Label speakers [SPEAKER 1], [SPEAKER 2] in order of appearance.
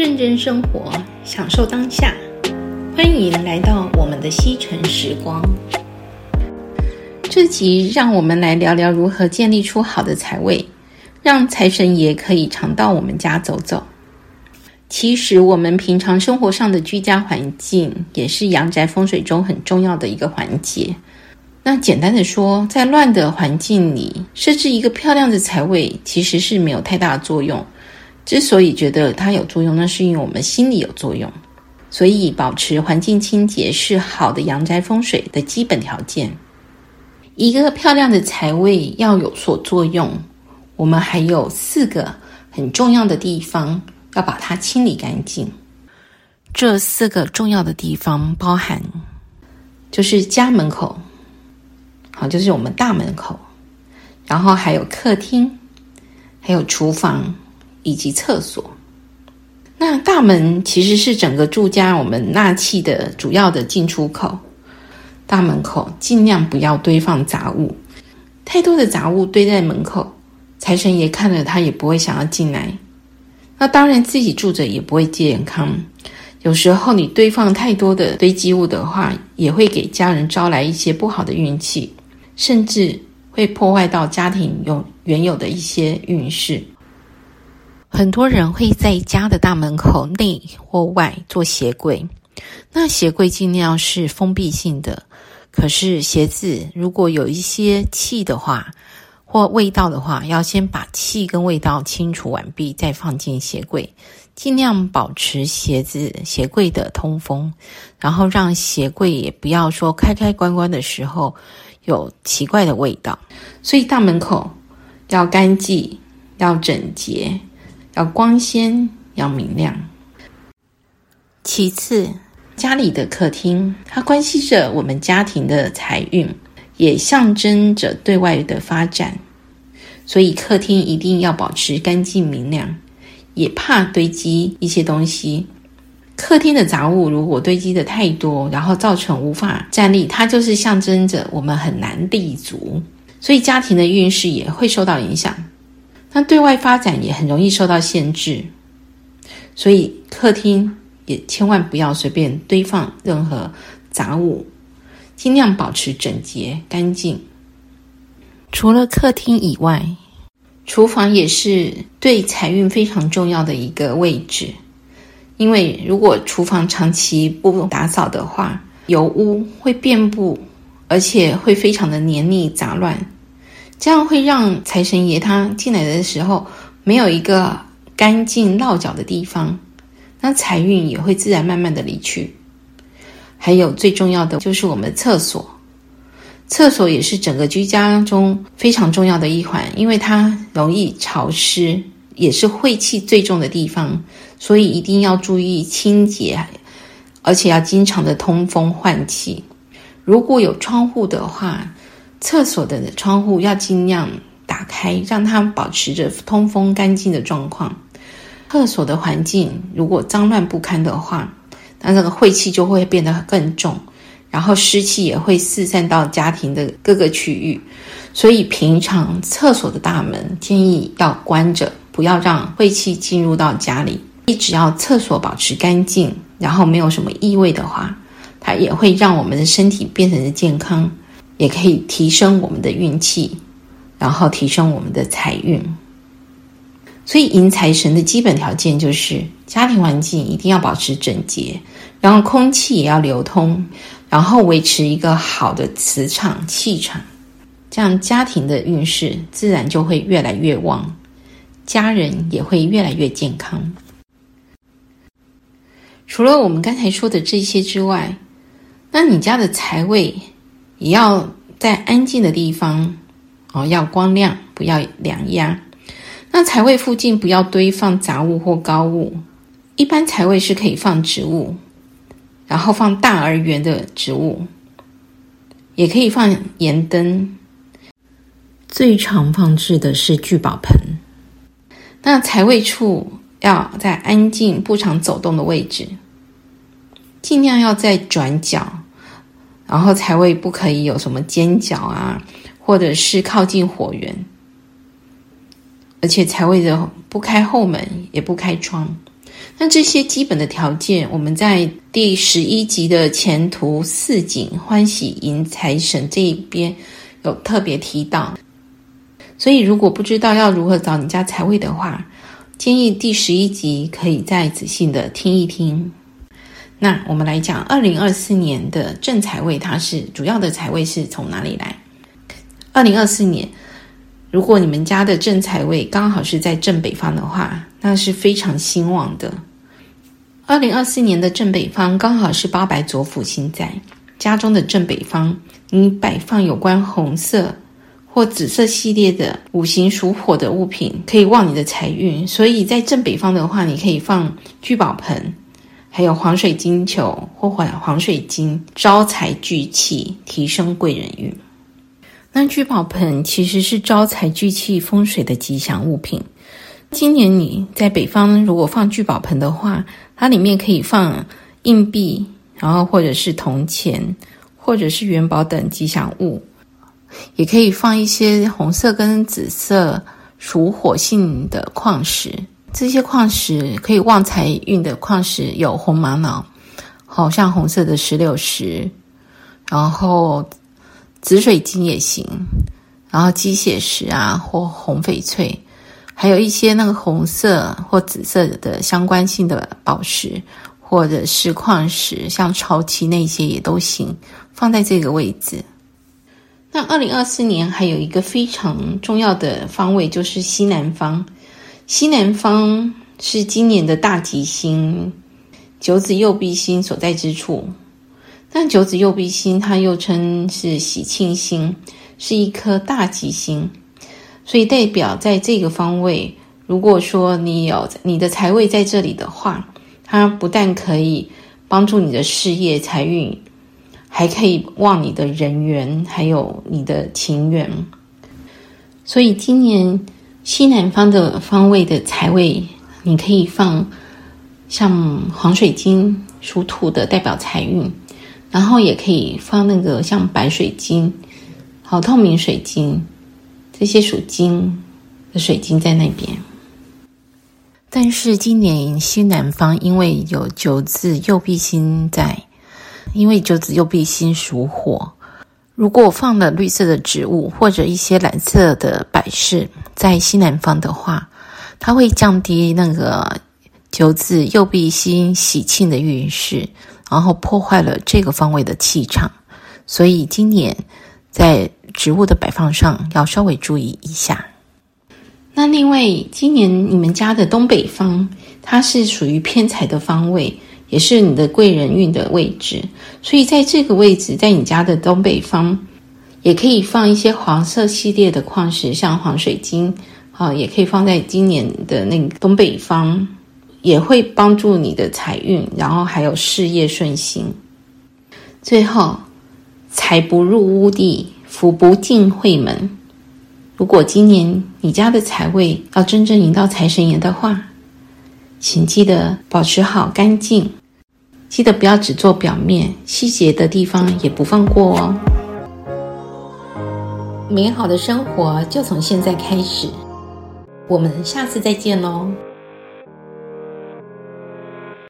[SPEAKER 1] 认真生活，享受当下。欢迎来到我们的西城时光。这集让我们来聊聊如何建立出好的财位，让财神爷可以常到我们家走走。其实，我们平常生活上的居家环境也是阳宅风水中很重要的一个环节。那简单的说，在乱的环境里设置一个漂亮的财位，其实是没有太大的作用。之所以觉得它有作用，那是因为我们心里有作用。所以，保持环境清洁是好的阳宅风水的基本条件。一个漂亮的财位要有所作用，我们还有四个很重要的地方要把它清理干净。这四个重要的地方包含，就是家门口。好，就是我们大门口，然后还有客厅，还有厨房以及厕所。那大门其实是整个住家我们纳气的主要的进出口。大门口尽量不要堆放杂物，太多的杂物堆在门口，财神爷看了他也不会想要进来。那当然自己住着也不会健康。有时候你堆放太多的堆积物的话，也会给家人招来一些不好的运气。甚至会破坏到家庭有原有的一些运势。很多人会在家的大门口内或外做鞋柜，那鞋柜尽量是封闭性的。可是鞋子如果有一些气的话，或味道的话，要先把气跟味道清除完毕，再放进鞋柜，尽量保持鞋子鞋柜的通风，然后让鞋柜也不要说开开关关的时候。有奇怪的味道，所以大门口要干净、要整洁、要光鲜、要明亮。其次，家里的客厅，它关系着我们家庭的财运，也象征着对外的发展。所以，客厅一定要保持干净明亮，也怕堆积一些东西。客厅的杂物如果堆积的太多，然后造成无法站立，它就是象征着我们很难立足，所以家庭的运势也会受到影响。那对外发展也很容易受到限制，所以客厅也千万不要随便堆放任何杂物，尽量保持整洁干净。除了客厅以外，厨房也是对财运非常重要的一个位置。因为如果厨房长期不打扫的话，油污会遍布，而且会非常的黏腻杂乱，这样会让财神爷他进来的时候没有一个干净落脚的地方，那财运也会自然慢慢的离去。还有最重要的就是我们的厕所，厕所也是整个居家中非常重要的一环，因为它容易潮湿。也是晦气最重的地方，所以一定要注意清洁，而且要经常的通风换气。如果有窗户的话，厕所的窗户要尽量打开，让它保持着通风干净的状况。厕所的环境如果脏乱不堪的话，那这个晦气就会变得更重，然后湿气也会四散到家庭的各个区域。所以平常厕所的大门建议要关着。不要让晦气进入到家里。你只要厕所保持干净，然后没有什么异味的话，它也会让我们的身体变成健康，也可以提升我们的运气，然后提升我们的财运。所以迎财神的基本条件就是家庭环境一定要保持整洁，然后空气也要流通，然后维持一个好的磁场气场，这样家庭的运势自然就会越来越旺。家人也会越来越健康。除了我们刚才说的这些之外，那你家的财位也要在安静的地方哦，要光亮，不要两压。那财位附近不要堆放杂物或高物。一般财位是可以放植物，然后放大而圆的植物，也可以放盐灯。最常放置的是聚宝盆。那财位处要在安静、不常走动的位置，尽量要在转角，然后财位不可以有什么尖角啊，或者是靠近火源，而且财位的不开后门，也不开窗，那这些基本的条件，我们在第十一集的前途似锦、欢喜迎财神这一边有特别提到。所以，如果不知道要如何找你家财位的话，建议第十一集可以再仔细的听一听。那我们来讲，二零二四年的正财位，它是主要的财位是从哪里来？二零二四年，如果你们家的正财位刚好是在正北方的话，那是非常兴旺的。二零二四年的正北方刚好是八白左辅星在家中的正北方，你摆放有关红色或紫色系列的五行属火的物品，可以旺你的财运。所以在正北方的话，你可以放聚宝盆，还有黄水晶球或黄黄水晶，招财聚气，提升贵人运。那聚宝盆其实是招财聚气、风水的吉祥物品。今年你在北方如果放聚宝盆的话，它里面可以放硬币，然后或者是铜钱，或者是元宝等吉祥物，也可以放一些红色跟紫色属火性的矿石。这些矿石可以旺财运的矿石有红玛瑙，好像红色的石榴石，然后紫水晶也行，然后鸡血石啊或红翡翠。还有一些那个红色或紫色的相关性的宝石，或者是矿石，像潮漆那些也都行，放在这个位置。那二零二四年还有一个非常重要的方位，就是西南方。西南方是今年的大吉星，九子右弼星所在之处。但九子右弼星，它又称是喜庆星，是一颗大吉星。所以代表在这个方位，如果说你有你的财位在这里的话，它不但可以帮助你的事业财运，还可以旺你的人缘，还有你的情缘。所以今年西南方的方位的财位，你可以放像黄水晶属土的，代表财运，然后也可以放那个像白水晶，好透明水晶。这些属金的水晶在那边，但是今年西南方因为有九紫右弼星在，因为九紫右弼星属火，如果放了绿色的植物或者一些蓝色的摆饰在西南方的话，它会降低那个九紫右弼星喜庆的运势，然后破坏了这个方位的气场，所以今年在。植物的摆放上要稍微注意一下。那另外，今年你们家的东北方，它是属于偏财的方位，也是你的贵人运的位置。所以在这个位置，在你家的东北方，也可以放一些黄色系列的矿石，像黄水晶，啊，也可以放在今年的那个东北方，也会帮助你的财运，然后还有事业顺心。最后，财不入屋地。福不进会门。如果今年你家的财位要真正迎到财神爷的话，请记得保持好干净，记得不要只做表面，细节的地方也不放过哦。美好的生活就从现在开始，我们下次再见喽。